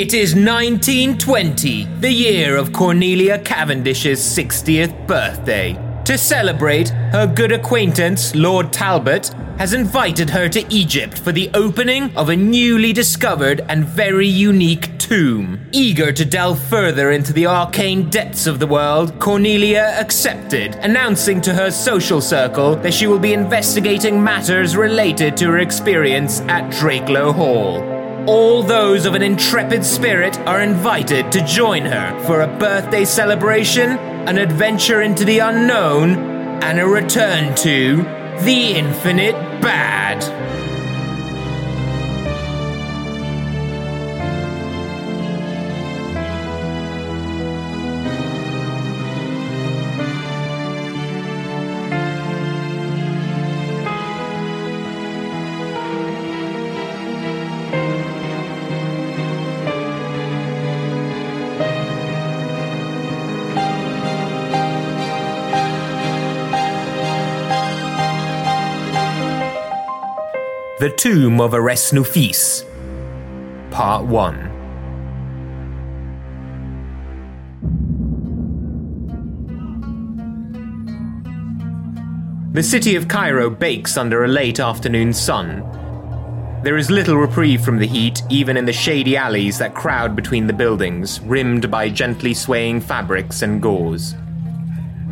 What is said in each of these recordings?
It is 1920, the year of Cornelia Cavendish's 60th birthday. To celebrate, her good acquaintance, Lord Talbot, has invited her to Egypt for the opening of a newly discovered and very unique tomb. Eager to delve further into the arcane depths of the world, Cornelia accepted, announcing to her social circle that she will be investigating matters related to her experience at Drakelow Hall. All those of an intrepid spirit are invited to join her for a birthday celebration, an adventure into the unknown, and a return to the infinite bad. The Tomb of Arensnuphis. Part 1. The city of Cairo bakes under a late afternoon sun. There is little reprieve from the heat, even in the shady alleys that crowd between the buildings, rimmed by gently swaying fabrics and gauze.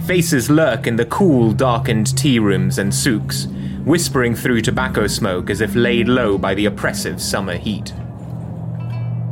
Faces lurk in the cool, darkened tea rooms and souks, whispering through tobacco smoke as if laid low by the oppressive summer heat.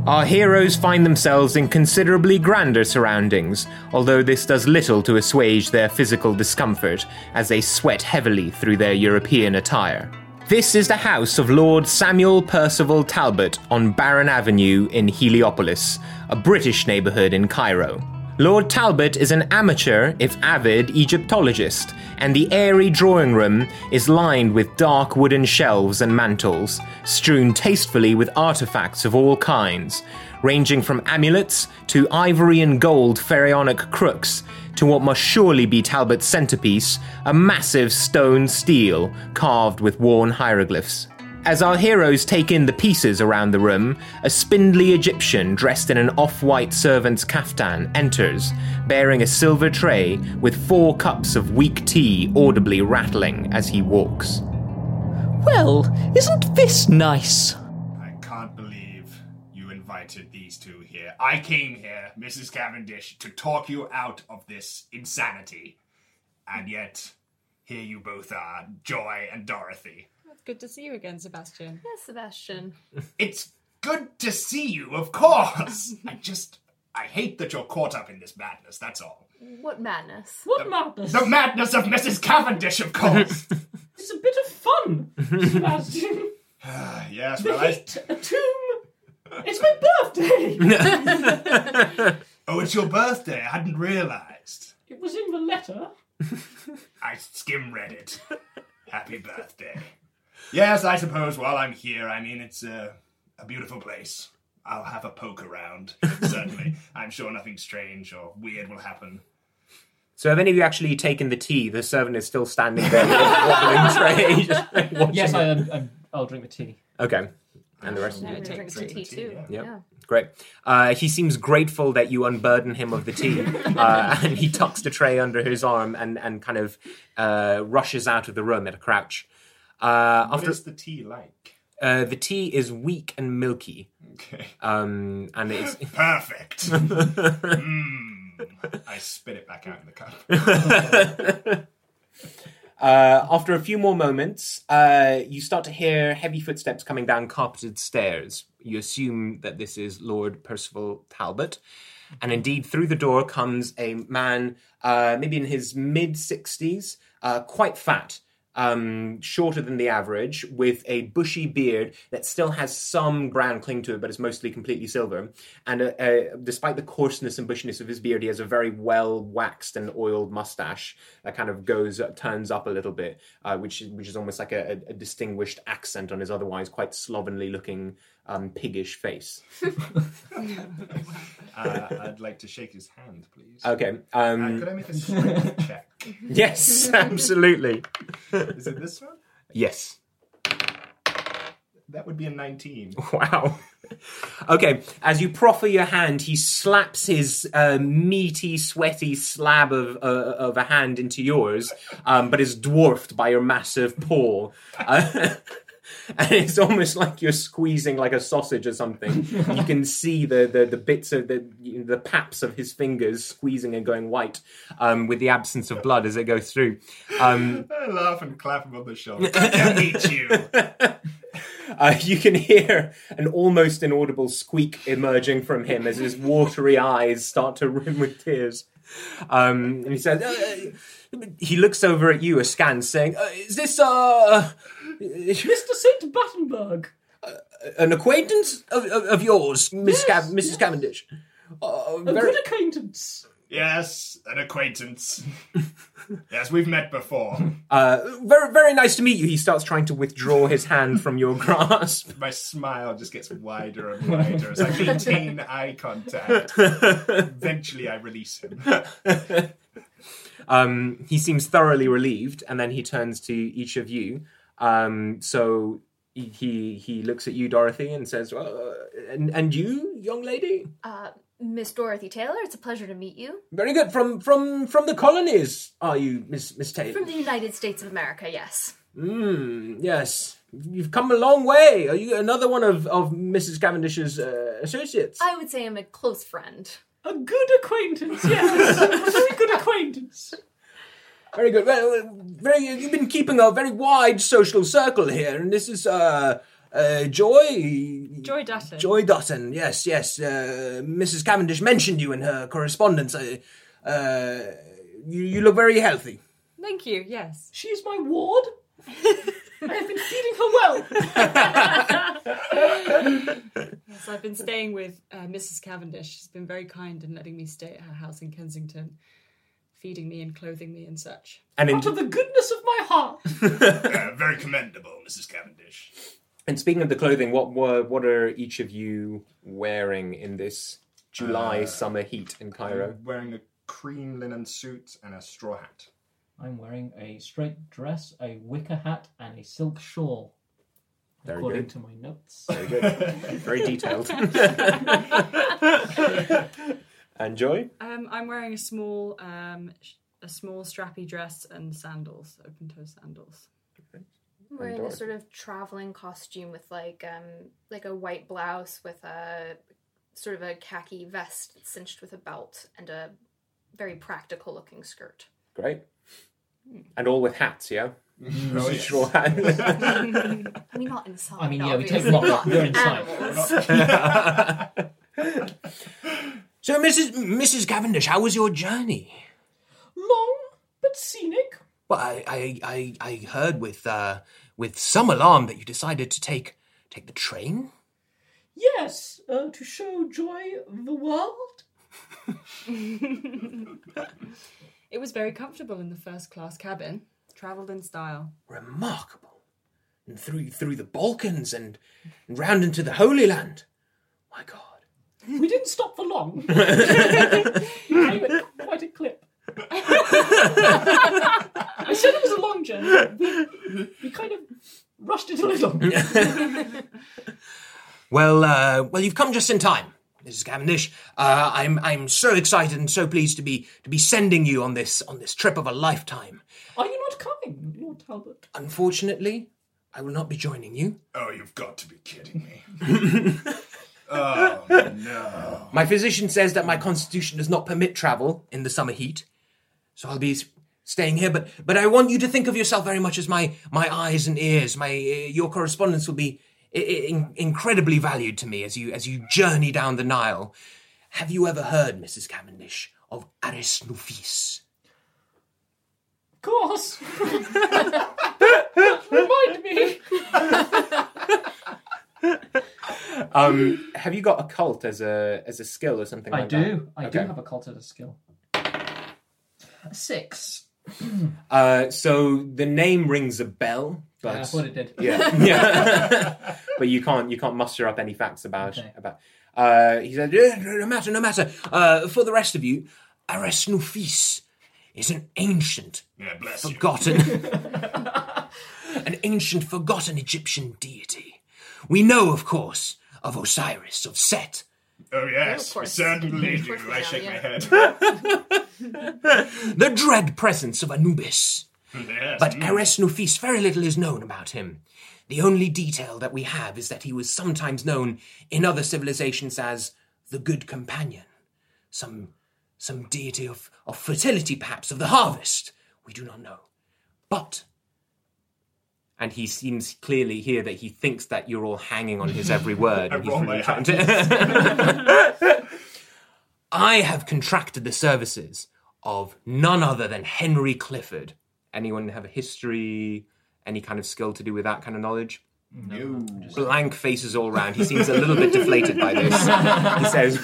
Our heroes find themselves in considerably grander surroundings, although this does little to assuage their physical discomfort as they sweat heavily through their European attire. This is the house of Lord Samuel Percival Talbot on Barron Avenue in Heliopolis, a British neighborhood in Cairo. Lord Talbot is an amateur, if avid, Egyptologist, and the airy drawing room is lined with dark wooden shelves and mantels, strewn tastefully with artifacts of all kinds, ranging from amulets to ivory and gold pharaonic crooks to what must surely be Talbot's centerpiece, a massive stone stele carved with worn hieroglyphs. As our heroes take in the pieces around the room, a spindly Egyptian dressed in an off white servant's kaftan enters, bearing a silver tray with four cups of weak tea audibly rattling as he walks. Well, isn't this nice? I can't believe you invited these two here. I came here, Mrs. Cavendish, to talk you out of this insanity. And yet, here you both are, Joy and Dorothy. It's good to see you again, Sebastian. Yes, Sebastian. It's good to see you, of course. I just, I hate that you're caught up in this madness, that's all. What madness? What madness? The madness of Mrs. Cavendish, of course. It's a bit of fun, Sebastian. Ah, yes, well, I... a tomb. It's my birthday. Oh, it's your birthday. I hadn't realized. it was in the letter. I skim read it. Happy birthday. Yes, I suppose while I'm here, I mean, it's a, a beautiful place. I'll have a poke around, certainly. I'm sure nothing strange or weird will happen. So, have any of you actually taken the tea? The servant is still standing there with a wobbling tray. just, like, watching Yes, it. I, um, um, I'll drink the tea. Okay. And the rest No, of you. drink some tea too. Yep. Yeah. Great. Uh, he seems grateful that you unburden him of the tea, uh, and he tucks the tray under his arm and, and kind of uh, rushes out of the room at a crouch. Uh, What after is the tea like? uh, the tea is weak and milky, Okay. um, and it's Perfect. mm. I spit it back out in the cup. Uh, after a few more moments, uh, you start to hear heavy footsteps coming down carpeted stairs. You assume that this is Lord Percival Talbot. And indeed, through the door comes a man, uh, maybe in his mid 60s, uh, quite fat, um, shorter than the average, with a bushy beard that still has some brown cling to it, but is mostly completely silver. And uh, uh, despite the coarseness and bushiness of his beard, he has a very well waxed and oiled mustache that kind of goes, uh, turns up a little bit, uh, which which is almost like a, a distinguished accent on his otherwise quite slovenly looking, um, piggish face. Uh, I'd like to shake his hand, please. Okay. Uh, Um, could I make a strength check? yes, absolutely. Is it this one? Yes. That would be a 19. Wow. Okay, as you proffer your hand, he slaps his uh, meaty, sweaty slab of uh, of a hand into yours, um, but is dwarfed by your massive paw. Uh, and it's almost like you're squeezing like a sausage or something. You can see the the, the bits of the the paps of his fingers squeezing and going white um, with the absence of blood as it goes through. Um, I laugh and clap him on the shoulder. I can eat you. Uh, you can hear an almost inaudible squeak emerging from him as his watery eyes start to rim with tears. Um, and he says, uh, he looks over at you askance, saying, uh, "Is this uh, Mr. St. Battenberg. an acquaintance of, of, of yours, Miss Yes, Cav- Mrs. yes. Cavendish?" Uh, A very- good acquaintance. Yes, an acquaintance. yes, we've met before. uh, very, very nice to meet you. He starts trying to withdraw his hand from your grasp. My smile just gets wider and wider as I maintain eye contact. Eventually, I release him. Um, he seems thoroughly relieved, and then he turns to each of you. Um, so he- he he looks at you, Dorothy, and says, uh, "And and you, young lady, Uh, Miss Dorothy Taylor, it's a pleasure to meet you. very good. From from from the colonies, are you, Miss Miss Taylor? From the United States of America, yes. Mm, yes, you've come a long way. Are you another one of of Mrs. Cavendish's uh, associates? I would say I'm a close friend. A good acquaintance, yes. a very good acquaintance. Very good. Well, uh, very. You've been keeping a very wide social circle here, and this is uh, uh, Joy. Joy Dutton. Joy Dutton. Yes, yes. Uh, Mrs. Cavendish mentioned you in her correspondence. Uh, uh, you, you look very healthy. Thank you, yes. She's my ward. I have been feeding her well. Yes, I've been staying with uh, Mrs. Cavendish. She's been very kind in letting me stay at her house in Kensington, feeding me and clothing me and such. And in, Out of the goodness of my heart. Uh, very commendable, Mrs. Cavendish. and speaking of the clothing, what were what are each of you wearing in this July Uh, summer heat in Cairo? I'm wearing a cream linen suit and a straw hat. I'm wearing a straight dress, a wicker hat, and a silk shawl. Very according good. to my notes. Very good. very detailed. and Joy. Um, I'm wearing a small, um, sh- a small strappy dress and sandals, open toe sandals. I'm wearing a sort of traveling costume with like um like a white blouse with a sort of a khaki vest cinched with a belt and a very practical looking skirt. Great. And all with hats, yeah. Yes. Straw hat. I mean, not inside. I mean, yeah, we take obviously, lots. not You're inside. animals. So, Mrs. Mrs. Cavendish, how was your journey? Long but scenic. Well, I I, I, I heard with uh, with some alarm that you decided to take take the train. Yes, uh, to show joy the world. It was very comfortable in the first class cabin. Travelled in style. Remarkable. And through through the Balkans and, and round into the Holy Land. My God. We didn't stop for long. we came at quite a clip. I said it was a long journey. We, we kind of rushed it a little. Well, uh, well, you've come just in time, Mrs. Cavendish. Uh, I'm I'm so excited and so pleased to be to be sending you on this on this trip of a lifetime. Are you not coming, Lord Talbot? Unfortunately, I will not be joining you. Oh, you've got to be kidding me. Oh, no. My physician says that my constitution does not permit travel in the summer heat, so I'll be staying here. But but I want you to think of yourself very much as my my eyes and ears. My uh, your correspondence will be i- i- in- incredibly valued to me as you as you journey down the Nile. Have you ever heard, Mrs. Cavendish, of Arensnuphis? Of course. Remind me. Um, have you got occult as a as a skill or something I like do. that? I Okay. do have occult as a skill. A six. Uh, so the name rings a bell, but Yeah, I thought it did. Yeah, yeah. but you can't you can't muster up any facts about Okay. about. Uh, he said, "Eh, "No matter, no matter. Uh, for the rest of you, Arensnuphis is an ancient, Yeah, bless forgotten, an ancient, forgotten Egyptian deity. We know, of course, of Osiris, of Set, Oh, yes. of course. certainly Of do. I shake yeah. my head. The dread presence of Anubis. yes. But mm. Ares Nufis, very little is known about him. The only detail that we have is that he was sometimes known in other civilizations as the Good Companion. Some, some deity of, of fertility, perhaps, of the harvest. We do not know. But and he seems clearly here that he thinks that you're all hanging on his every word. I and he's really trying to. I have contracted the services of none other than Henry Clifford. Anyone have a history, any kind of skill to do with that kind of knowledge? No. Blank faces all round. He seems a little bit deflated by this. He says,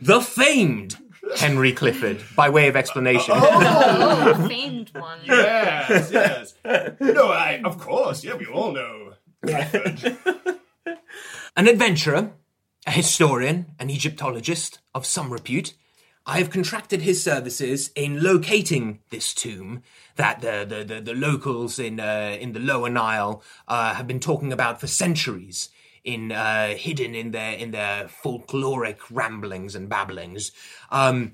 The famed Henry Clifford, by way of explanation. Oh, oh, oh famed one. Yes, yes. No, I, of course, yeah, we all know. Clifford. An adventurer, a historian, an Egyptologist of some repute. I have contracted his services in locating this tomb that the, the, the, the locals in, uh, in the lower Nile uh, have been talking about for centuries, in, uh, hidden in their, in their folkloric ramblings and babblings. Um,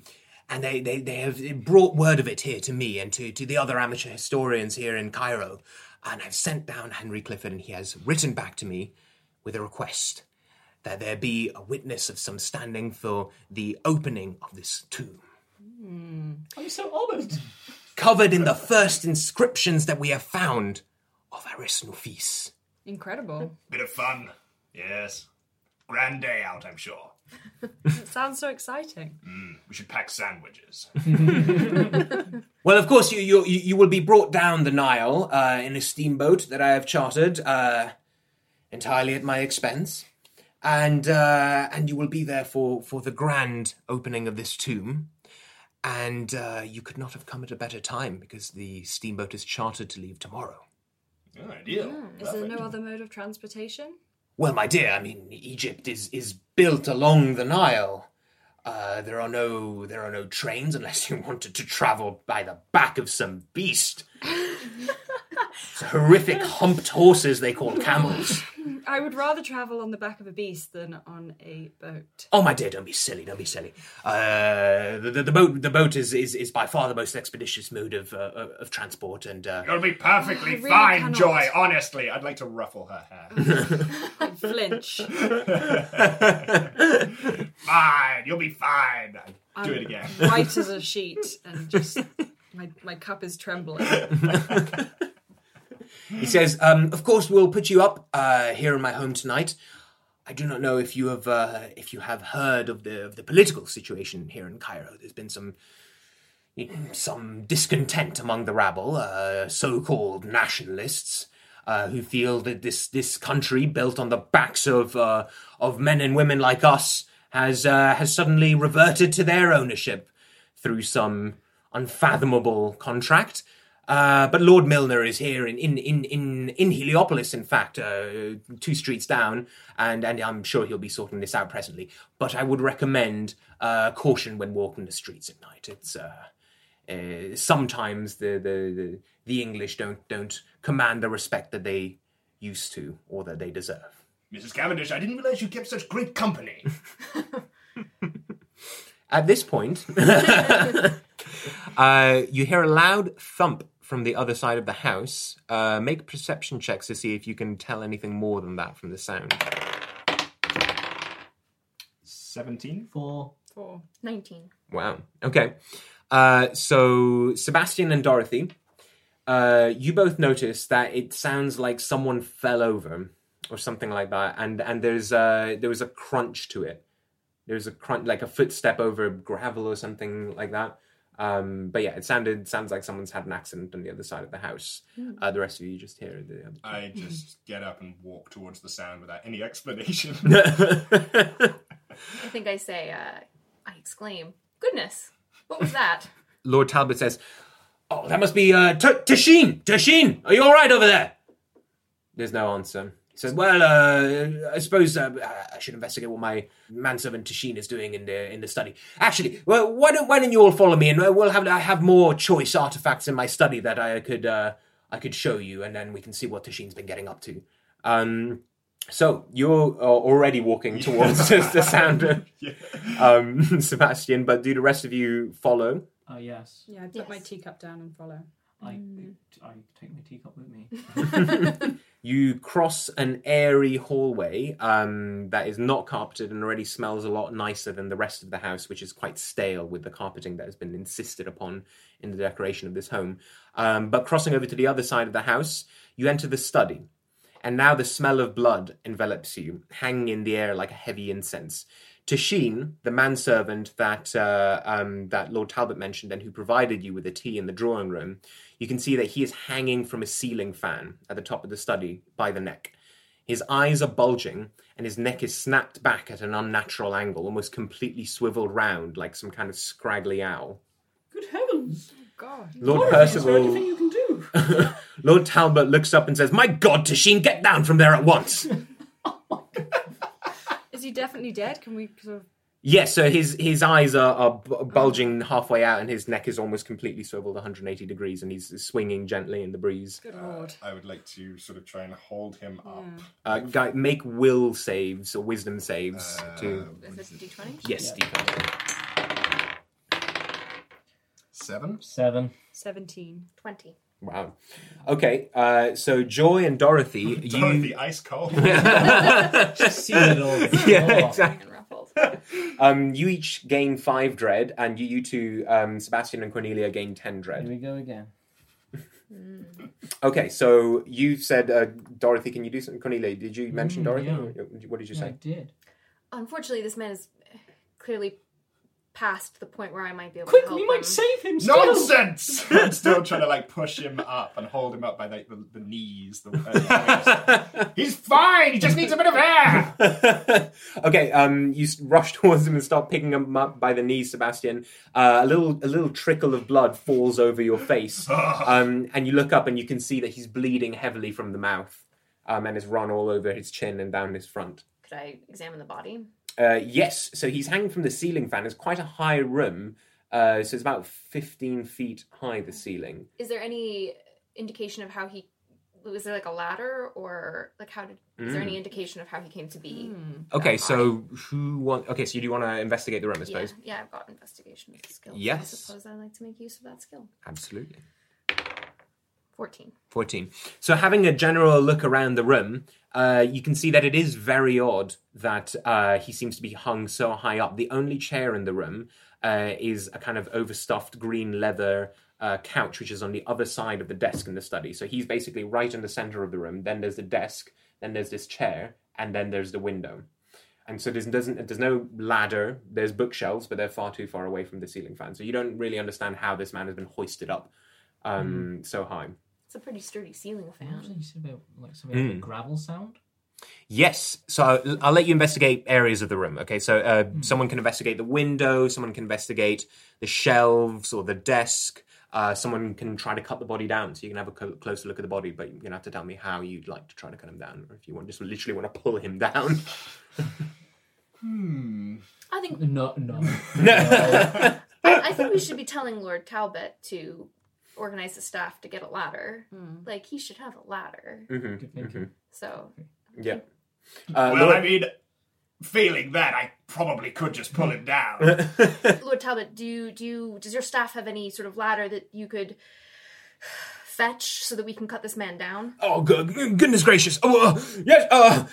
and they, they, they have brought word of it here to me and to, to the other amateur historians here in Cairo. And I've sent down Henry Clifford, and he has written back to me with a request that there be a witness of some standing for the opening of this tomb. I'm so honoured. Covered in the first inscriptions that we have found of Arensnuphis. Incredible. Bit of fun. Yes. Grand day out, I'm sure. It sounds so exciting. We should pack sandwiches. Well, of course, you you you you will be brought down the Nile uh, in a steamboat that I have chartered uh, entirely at my expense, and uh, and you will be there for for the grand opening of this tomb. And uh, you could not have come at a better time because the steamboat is chartered to leave tomorrow. Oh, ideal. Is there no other mode of transportation? Well, my dear, I mean, Egypt is is built along the Nile. Uh, there are no there are no trains unless you wanted to travel by the back of some beast. It's horrific humped horses they call camels. I would rather travel on the back of a beast than on a boat. Oh my dear, don't be silly, don't be silly. Uh, the, the, the boat the boat is, is, is by far the most expeditious mode of uh, of transport, and uh, You'll be perfectly I really fine, cannot. Joy. Honestly, I'd like to ruffle her hair. I flinch. fine, you'll be fine. I do I'm it again. White as a sheet, and just my my cup is trembling. He says, um, "Of course, we'll put you up uh, here in my home tonight. I do not know if you have uh, if you have heard of the of the political situation here in Cairo. There's been some some discontent among the rabble, uh, so-called nationalists." Uh, who feel that this, this country, built on the backs of uh, of men and women like us, has uh, has suddenly reverted to their ownership through some unfathomable contract. Uh, but Lord Milner is here in in in in, in Heliopolis, in fact, uh, two streets down, and and I'm sure he'll be sorting this out presently. But I would recommend uh, caution when walking the streets at night. It's uh, uh, sometimes the, the the the English don't don't command the respect that they used to or that they deserve. Mrs. Cavendish, I didn't realize you kept such great company. At this point, uh, you hear a loud thump from the other side of the house. Uh, make perception checks to see if you can tell anything more than that from the sound. 17? Four. Four. 19. Wow. Okay. Uh, so Sebastian and Dorothy, uh, you both notice that it sounds like someone fell over or something like that, and and there's uh, there was a crunch to it. There's a crunch, like a footstep over gravel or something like that. Um, but yeah, it sounded sounds like someone's had an accident on the other side of the house. Uh, the rest of you just hear the. Other I just get up and walk towards the sound without any explanation. I think I say, uh, I exclaim, goodness, what was that? Lord Talbot says, "Oh, that must be uh, T- Tashin. Tashin, are you all right over there?" There's no answer. He says, "Well, uh, I suppose uh, I should investigate what my manservant Tashin is doing in the in the study. Actually, well, why don't why don't you all follow me and we'll have I have more choice artifacts in my study that I could uh, I could show you, and then we can see what Tashin's been getting up to." Um, so you're uh, already walking towards the, the sound of um, Sebastian, but do the rest of you follow? Oh, yes. Yeah, I put my teacup down and follow. I, I take my teacup with me. You cross an airy hallway um, that is not carpeted and already smells a lot nicer than the rest of the house, which is quite stale with the carpeting that has been insisted upon in the decoration of this home. Um, but crossing over to the other side of the house, you enter the study. And now the smell of blood envelops you, hanging in the air like a heavy incense. Tashin, the manservant that uh, um, that Lord Talbot mentioned and who provided you with the tea in the drawing room, you can see that he is hanging from a ceiling fan at the top of the study by the neck. His eyes are bulging, and his neck is snapped back at an unnatural angle, almost completely swiveled round like some kind of scraggly owl. Good heavens! Oh, God. Lord Dorothy, is there Percival, anything you can do? Lord Talbot looks up and says, "My God, Tashin, get down from there at once!" Oh is he definitely dead? Can we sort of. Yes, so his his eyes are, are bu- bulging halfway out, and his neck is almost completely swiveled 180 degrees, and he's swinging gently in the breeze. Good lord. I would like to sort of try and hold him up. Uh, guy, make will saves or wisdom saves to. Is this D20? Yes, D20. Seven? Seven. 17. 20. Wow. Okay, uh, so Joy and Dorothy, you. Dorothy, ice cold. Just see it all. yeah, exactly. Um, you each gain five dread, and you, you two, um, Sebastian and Cornelia, gain ten dread. Here dread. we go again. Okay, so you said, uh, Dorothy, can you do something? Cornelia, did you mention Mm, Dorothy? yeah. Or What did you Yeah, I say? did. Unfortunately, this man is clearly past the point where I might be able Quick, to help we might save him still! Nonsense! I'm still trying to like push him up and hold him up by like the, the knees. The, uh, the waist. He's fine. He just needs a bit of air. Okay, um, you rush towards him and start picking him up by the knees, Sebastian. Uh, a little, a little trickle of blood falls over your face, um, and you look up and you can see that he's bleeding heavily from the mouth, um, and has run all over his chin and down his front. Could I examine the body? Uh, yes, so he's hanging from the ceiling fan. It's quite a high room, uh, so it's about fifteen feet high. The ceiling. Is there any indication of how he was there like a ladder or like how did is there Mm. any indication of how he came to be? Okay, so who want? Okay, so you do want to investigate the room, I suppose. yeah, I've got investigation as a skill. so I suppose I like to make use of that skill. Absolutely. 14. 14. So, having a general look around the room, uh, you can see that it is very odd that uh, he seems to be hung so high up. The only chair in the room uh, is a kind of overstuffed green leather uh, couch, which is on the other side of the desk in the study. So, he's basically right in the center of the room. Then there's the desk, then there's this chair, and then there's the window. And so there's doesn't there's no ladder. There's bookshelves, but they're far too far away from the ceiling fan. So you don't really understand how this man has been hoisted up um, so high. It's a pretty sturdy ceiling fan. was you said about like something like a Mm. gravel sound? Yes. So I'll, I'll let you investigate areas of the room. Okay. So uh, someone can investigate the window. Someone can investigate the shelves or the desk. Uh, someone can try to cut the body down, so you can have a co- closer look at the body. But you're gonna have to tell me how you'd like to try to cut him down, or if you want just literally want to pull him down. Hmm. I think No, no. I, I think we should be telling Lord Talbot to organize the staff to get a ladder. Like he should have a ladder. Mhm, Good thinking. mhm. So Yeah. Uh, well, Lord- I mean, failing that, I probably could just pull him down. Lord Talbot, do you do you does your staff have any sort of ladder that you could fetch so that we can cut this man down? Oh, good, goodness gracious. Oh, uh, yes, uh,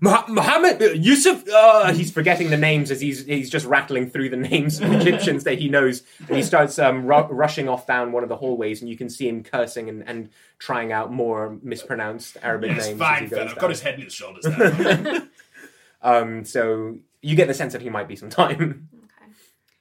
Mah- Muhammad, uh, Yusuf, uh, he's forgetting the names as he's, he's just rattling through the names of Egyptians that he knows. And he starts um, ru- rushing off down one of the hallways, and you can see him cursing and, and trying out more mispronounced Arabic yes, names. fine, he goes fellow. Got his head in his shoulders now. Um, so you get the sense that he might be some time.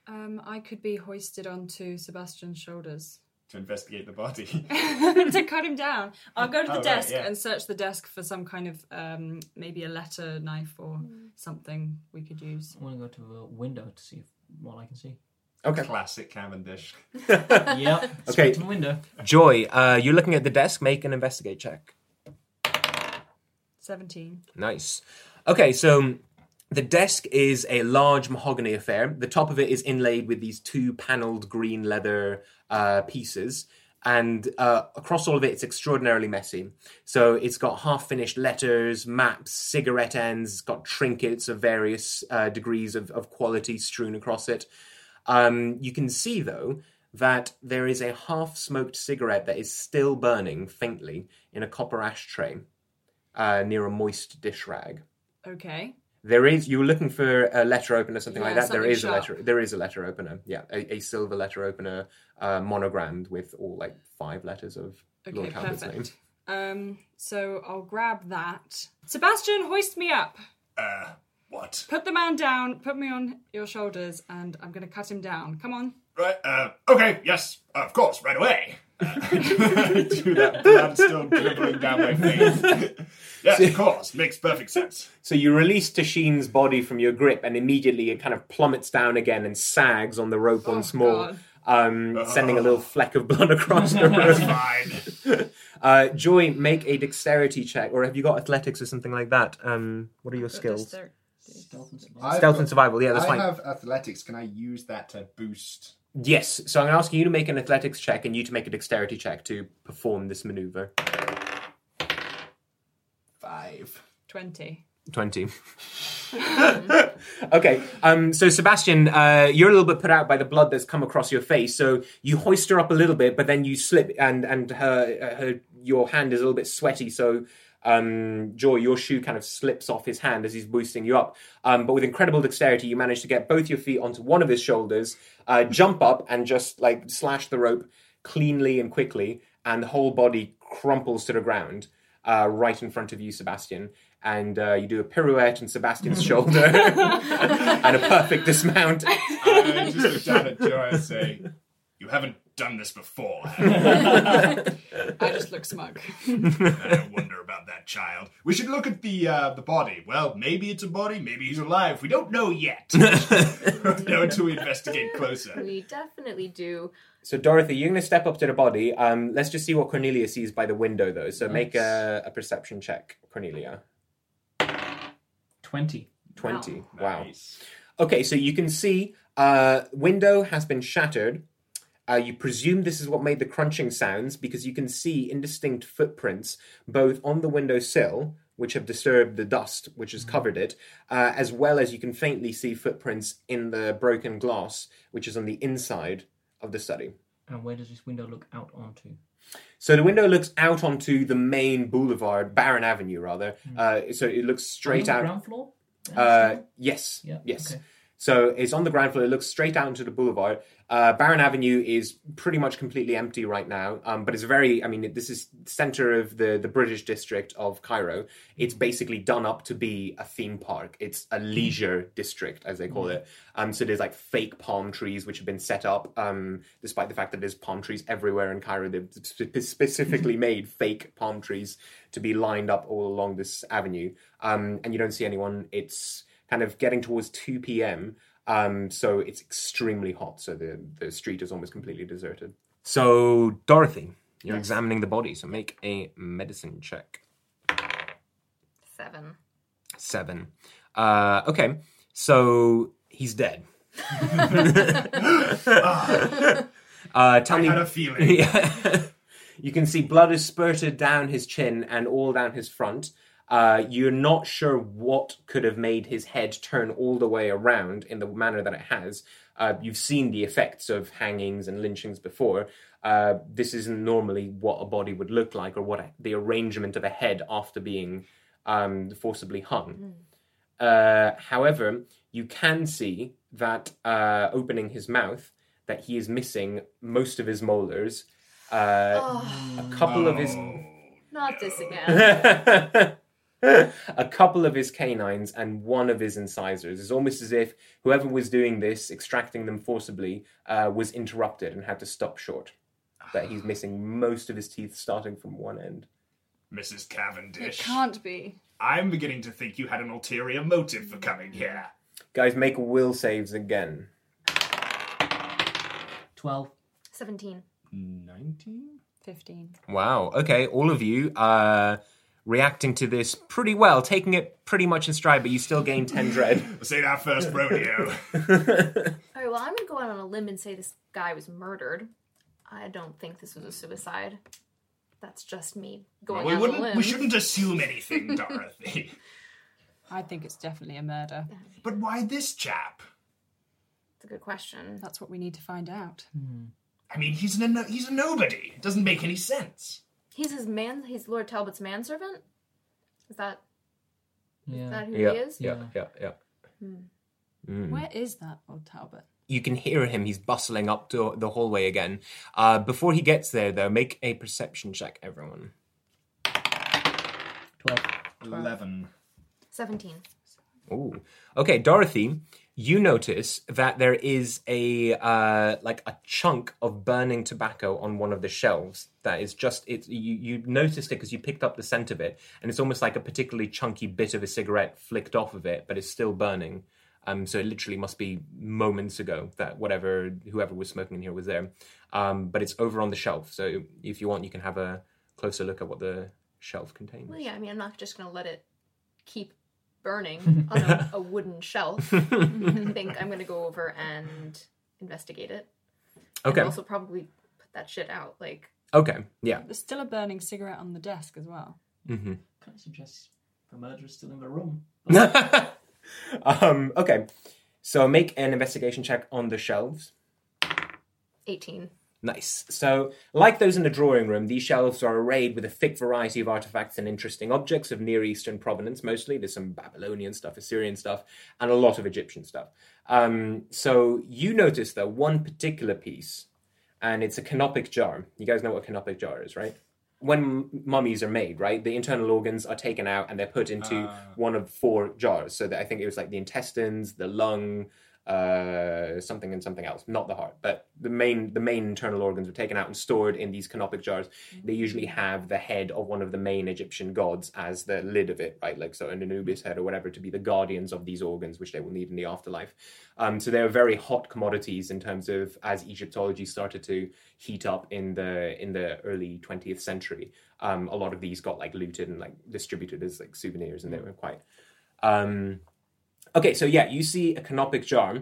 Um, I could be hoisted onto Sebastian's shoulders to investigate the body. to cut him down. I'll go to the Oh, right, desk yeah. and search the desk for some kind of um, maybe a letter knife or something we could use. I want to go to a window to see what I can see. Okay. Classic Cavendish. yep. Okay. to the window. Joy, uh, you're looking at the desk. Make an investigate check. Seventeen. Nice. Okay, so the desk is a large mahogany affair. The top of it is inlaid with these two paneled green leather uh, pieces. And uh, across all of it, it's extraordinarily messy. So it's got half finished letters, maps, cigarette ends, it's got trinkets of various uh, degrees of, of quality strewn across it. Um, you can see, though, that there is a half smoked cigarette that is still burning faintly in a copper ashtray uh, near a moist dish rag. Okay. There is. You were looking for a letter opener, something like that. There something is a letter. There is a letter opener. Yeah, a, a silver letter opener, uh, monogrammed with all like five letters of Okay, Lord Talbot's name. Um, so I'll grab that. Sebastian, hoist me up. Uh, what? Put the man down. Put me on your shoulders, and I'm going to cut him down. Come on. Right, uh, okay, yes, of course, right away. Do that blood still dribbling down my face. yes, of course, makes perfect sense. So you release Tashin's body from your grip, and immediately it kind of plummets down again and sags on the rope once more, um, sending a little fleck of blood across the That's room. fine. Uh, Joy, make a dexterity check, or have you got athletics or something like that? Um, what are your skills? Stealth and survival. Stealth got- and survival, yeah, that's I fine. have athletics. Can I use that to boost? Yes, so I'm going to ask you to make an athletics check and you to make a dexterity check to perform this maneuver. Five. Twenty. 20. okay, um, so Sebastian, uh, you're a little bit put out by the blood that's come across your face. So you hoist her up a little bit, but then you slip, and and her, her your hand is a little bit sweaty. So um, Joy, your shoe kind of slips off his hand as he's boosting you up. Um, but with incredible dexterity, you manage to get both your feet onto one of his shoulders, uh, jump up, and just like slash the rope cleanly and quickly, and the whole body crumples to the ground uh, right in front of you, Sebastian. And uh, you do a pirouette on Sebastian's shoulder and a perfect dismount. I just look down at Joy and say, "You haven't done this before." I just look smug. I don't wonder about that child. We should look at the uh, the body. Well, maybe it's a body. Maybe he's alive. We don't know yet. no, until we investigate closer. We definitely do. So, Dorothy, you're going to step up to the body. Um, let's just see what Cornelia sees by the window, though. So, make a, a perception check, Cornelia. 20. 20. Wow. Nice. Okay, so you can see uh, window has been shattered. Uh, you presume this is what made the crunching sounds because you can see indistinct footprints both on the window sill, which have disturbed the dust which has covered it, uh, as well as you can faintly see footprints in the broken glass, which is on the inside of the study. And where does this window look out onto? So the window looks out onto the main boulevard, Barron Avenue, rather. Uh, so it looks straight out. ground floor? Uh, yes. Yeah, Yes. okay. So it's on the ground floor. It looks straight out into the boulevard. Uh, Barron Avenue is pretty much completely empty right now, um, but it's very. I mean, this is center of the the British district of Cairo. It's basically done up to be a theme park. It's a leisure district, as they call it. Um, so there's like fake palm trees which have been set up, um, despite the fact that there's palm trees everywhere in Cairo. They've spe- specifically made fake palm trees to be lined up all along this avenue, um, and you don't see anyone. It's kind of getting towards 2 p.m. Um, so it's extremely hot. So the, the street is almost completely deserted. So, Dorothy, you're examining the body. So make a medicine check. Seven. Seven. Uh, okay. So he's dead. uh, tell I me. had a feeling. Yeah. you can see blood is spurted down his chin and all down his front. Uh, you're not sure what could have made his head turn all the way around in the manner that it has. Uh, you've seen the effects of hangings and lynchings before. Uh, this isn't normally what a body would look like or what a, the arrangement of a head after being um, forcibly hung. Uh, however, you can see that uh, opening his mouth, that he is missing most of his molars, uh, a couple of his Not this again. a couple of his canines and one of his incisors. It's almost as if whoever was doing this, extracting them forcibly, uh, was interrupted and had to stop short. That he's missing most of his teeth starting from one end. Mrs. Cavendish. It Cavendish. can't be. I'm beginning to think you had an ulterior motive for coming here. Guys, make will saves again. 12. 17. 19? 15. Wow. Okay, all of you are reacting to this pretty well, taking it pretty much in stride, but you still gain 10 dread. This that first rodeo. All right, oh, well, I'm going to go out on a limb and say this guy was murdered. I don't think this was a suicide. That's just me going we out on a wouldn't. limb. We shouldn't assume anything, Dorothy. I think it's definitely a murder. but why this chap? It's a good question. That's what we need to find out. Hmm. I mean, he's a no- he's a nobody. It doesn't make any sense. He's his man. He's Lord Talbot's manservant. Is that Yeah. is that who yeah, he is? yeah, yeah, yeah. Mm. Where is that old Talbot? You can hear him. He's bustling up to the hallway again. Uh, before he gets there, though, make a perception check, everyone. 12. Eleven. Seventeen. Ooh. Okay, Dorothy, you notice that there is a uh, like a chunk of burning tobacco on one of the shelves. That is just it. You you noticed it because you picked up the scent of it, and it's almost like a particularly chunky bit of a cigarette flicked off of it, but it's still burning. Um, so it literally must be moments ago that whatever whoever was smoking in here was there. Um, but it's over on the shelf. So if you want, you can have a closer look at what the shelf contains. Well, yeah. I mean, I'm not just going to let it keep burning on a, a wooden shelf. I think I'm going to go over and investigate it. Okay. And also probably put that shit out. Like, Okay. Yeah. There's still a burning cigarette on the desk as well. Mm-hmm. Kind of suggests the murderer's still in the room. um, okay, so make an investigation check on the shelves. 18. Nice. So, like those in the drawing room, these shelves are arrayed with a thick variety of artifacts and interesting objects of Near Eastern provenance mostly. There's some Babylonian stuff, Assyrian stuff, and a lot of Egyptian stuff. Um, so, you notice, though, one particular piece, and it's a canopic jar. You guys know what a canopic jar is, right? When mummies are made, right, the internal organs are taken out and they're put into one of four jars. So that I think it was like the intestines, the lung, uh, something and something else, not the heart, but the main the main internal organs were taken out and stored in these canopic jars. They usually have the head of one of the main Egyptian gods as the lid of it, right? Like so, an Anubis head or whatever, to be the guardians of these organs, which they will need in the afterlife. Um, so they are very hot commodities in terms of as Egyptology started to heat up in the in the early 20th century. Um, a lot of these got like looted and like distributed as like souvenirs, and they were quite. Um, Okay, so yeah, you see a canopic jar.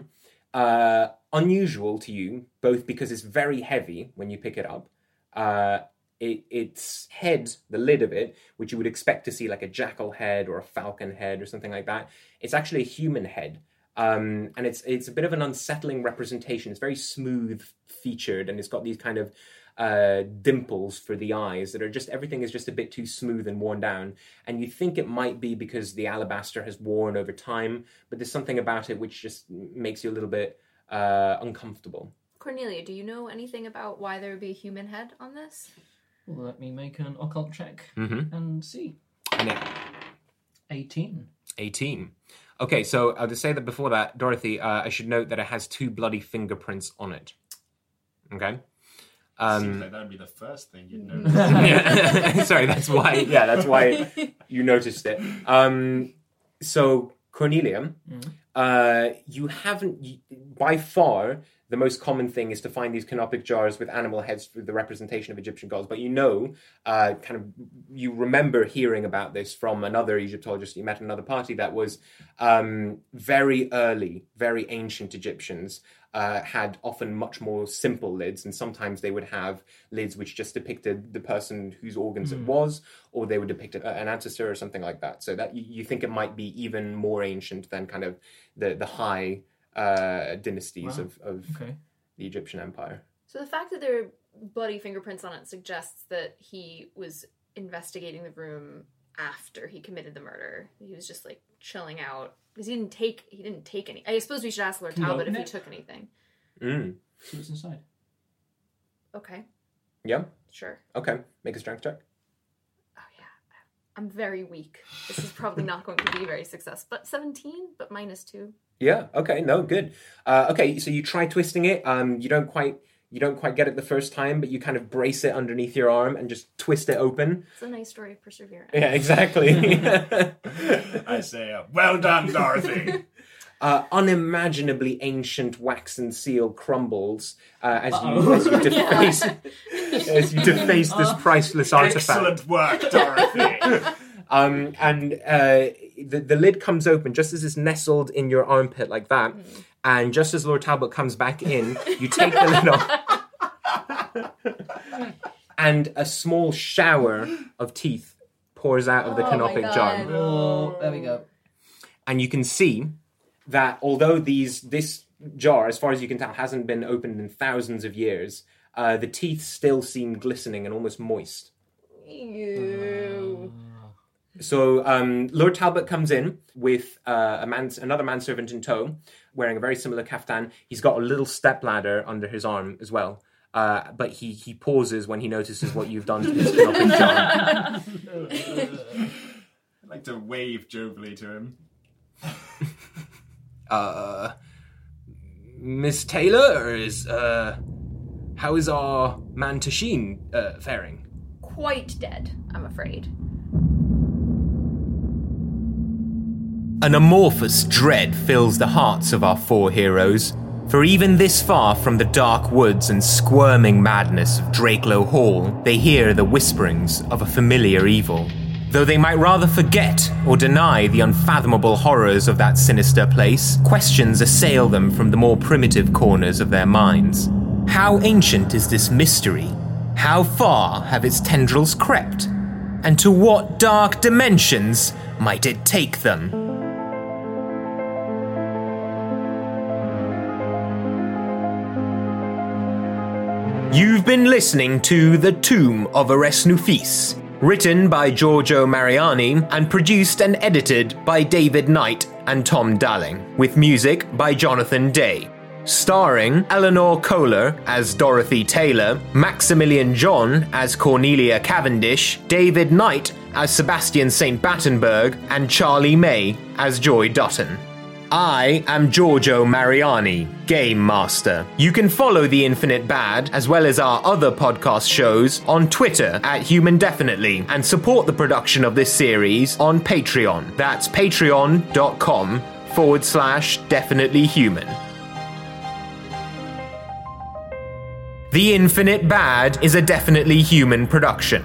Uh, unusual to you, both because it's very heavy when you pick it up. Uh, it, its head, the lid of it, which you would expect to see like a jackal head or a falcon head or something like that, it's actually a human head. Um, and it's it's a bit of an unsettling representation. It's very smooth featured, and it's got these kind of uh, dimples for the eyes that are just everything is just a bit too smooth and worn down. And you think it might be because the alabaster has worn over time, but there's something about it which just makes you a little bit uh, uncomfortable. Cornelia, do you know anything about why there would be a human head on this? Well, let me make an occult check Mhm. and see. And it, 18. 18. Okay, so I'll just say that before that, Dorothy, uh, I should note that it has two bloody fingerprints on it. Okay. Seems Um, like that'd be the first thing you'd Mm. notice. yeah. Sorry, that's why. Yeah, that's why you noticed it. Um, so Cornelia, uh, you haven't by far the most common thing is to find these canopic jars with animal heads with the representation of Egyptian gods. But you know, uh, kind of, you remember hearing about this from another Egyptologist you met at another party that was um, very early, very ancient Egyptians uh, had often much more simple lids, and sometimes they would have lids which just depicted the person whose organs it Mm. was, or they would depict an ancestor or something like that. So that you, you think it might be even more ancient than kind of the the high uh, dynasties Wow. of, of Okay. the Egyptian Empire. So the fact that there are bloody fingerprints on it suggests that he was investigating the room after he committed the murder. He was just like chilling out because he didn't take he didn't take any. I suppose we should ask Lord Can Talbot if open he took anything. Mm. See what's inside. Okay, Yeah. sure. Okay. Make a strength check. Oh yeah, I'm very weak. This is probably not going to be very successful. But 17, but minus two. Yeah. Okay. No. Good. Uh, okay. So you try twisting it. Um, you don't quite you don't quite get it the first time, but you kind of brace it underneath your arm and just twist it open. It's a nice story of perseverance. Yeah. Exactly. I say, uh, well done, Dorothy. uh, unimaginably ancient waxen seal crumbles uh, as you as you deface as you deface this priceless artifact. Excellent work, Dorothy. um, and uh, the the lid comes open just as it's nestled in your armpit like that, and just as Lord Talbot comes back in, you take the lid off, and a small shower of teeth pours out of the Oh canopic God. jar. Oh, there we go. and you can see that although these this jar, as far as you can tell, hasn't been opened in thousands of years, uh, the teeth still seem glistening and almost moist. Ew. So um, Lord Talbot comes in with uh, a man, another manservant in tow, wearing a very similar kaftan. He's got a little stepladder under his arm as well. Uh, but he, he pauses when he notices what you've done to this canopic jar. I'd like to wave jovially to him. Uh, Miss Taylor is uh, how is our man Tashin uh, faring? Quite dead, I'm afraid. An amorphous dread fills the hearts of our four heroes, for even this far from the dark woods and squirming madness of Drakelow Hall, they hear the whisperings of a familiar evil. Though they might rather forget or deny the unfathomable horrors of that sinister place, questions assail them from the more primitive corners of their minds. How ancient is this mystery? How far have its tendrils crept? And to what dark dimensions might it take them? You've been listening to The Tomb of Arensnuphis, written by Giorgio Mariani and produced and edited by David Knight and Tom Dalling, with music by Jonathan Day. Starring Eleanor Kohler as Dorothy Taylor, Maximilian John as Cornelia Cavendish, David Knight as Sebastian St. Battenberg, and Charlie May as Joy Dutton. I am Giorgio Mariani, Game Master. You can follow The Infinite Bad, as well as our other podcast shows, on Twitter at Human Definitely, and support the production of this series on Patreon. That's patreon.com forward slash definitely human. The Infinite Bad is a definitely human production.